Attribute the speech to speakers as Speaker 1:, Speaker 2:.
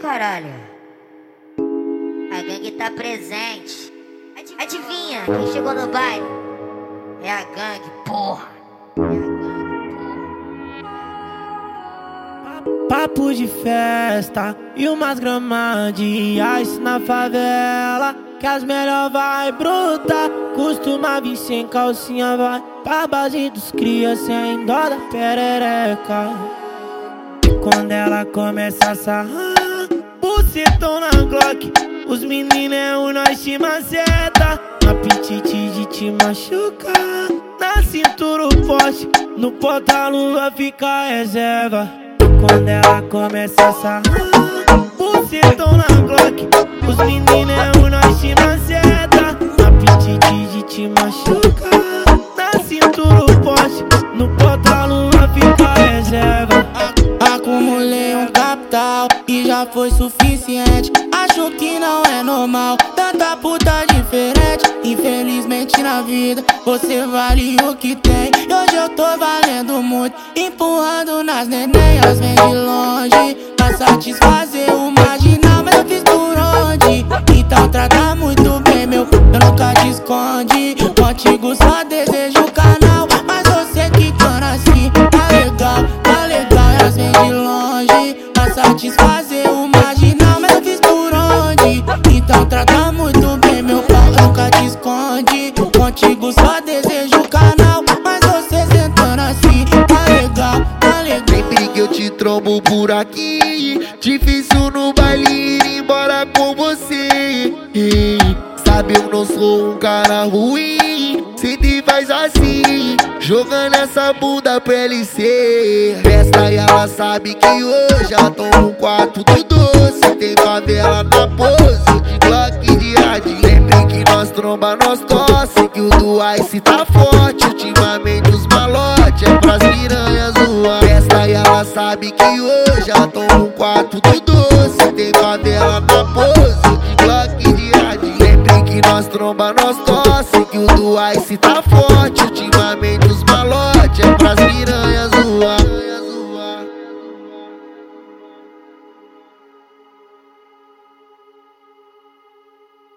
Speaker 1: caralho. A gangue tá presente. Adivinha quem chegou no baile? É a gangue, porra. É a gangue, porra.
Speaker 2: Papo de festa e umas ice na favela. Que as melhor vai bruta. Costuma vir sem calcinha, vai pra base dos cria sem dó da perereca. Quando ela começa a sarrar bucetão na Glock. Os meninos é o nós te maceta apetite de te machucar. Na cintura o poste No porta-lua fica reserva. Quando ela começa a sarrar Bucetão na Glock. Os meninos é o nós te maceta apetite de te machucar. Na cintura o poste No porta-lua fica reserva.
Speaker 3: Acumulei um capital foi suficiente. Acho que não é normal, tanta puta diferente. Infelizmente na vida, você vale o que tem. E hoje eu tô valendo muito, empurrando nas nenenhas, vem de longe. Pra satisfazer o marginal, mas eu fiz por onde? Então trata muito bem, meu, eu nunca te esconde. Contigo só desejo Contigo só desejo canal, mas você sentando assim, tá legal, tá legal.
Speaker 4: Sempre que eu te trombo por aqui, difícil no baile ir embora com você. Sabe, eu não sou um cara ruim, se te faz assim, jogando essa bunda pra LC. Festa e ela sabe que hoje ela toma um quarto do doce. Tem favela na Nós trombas nós tosse Que o do Ice tá forte. Ultimamente os malotes é pras piranhas zoar Festa e ela sabe que hoje Ela toma um quarto do doce. Tem favela na pose De Glock de Adi Sempre é que nós tromba nós tosse Que o do Ice tá forte. Ultimamente os malotes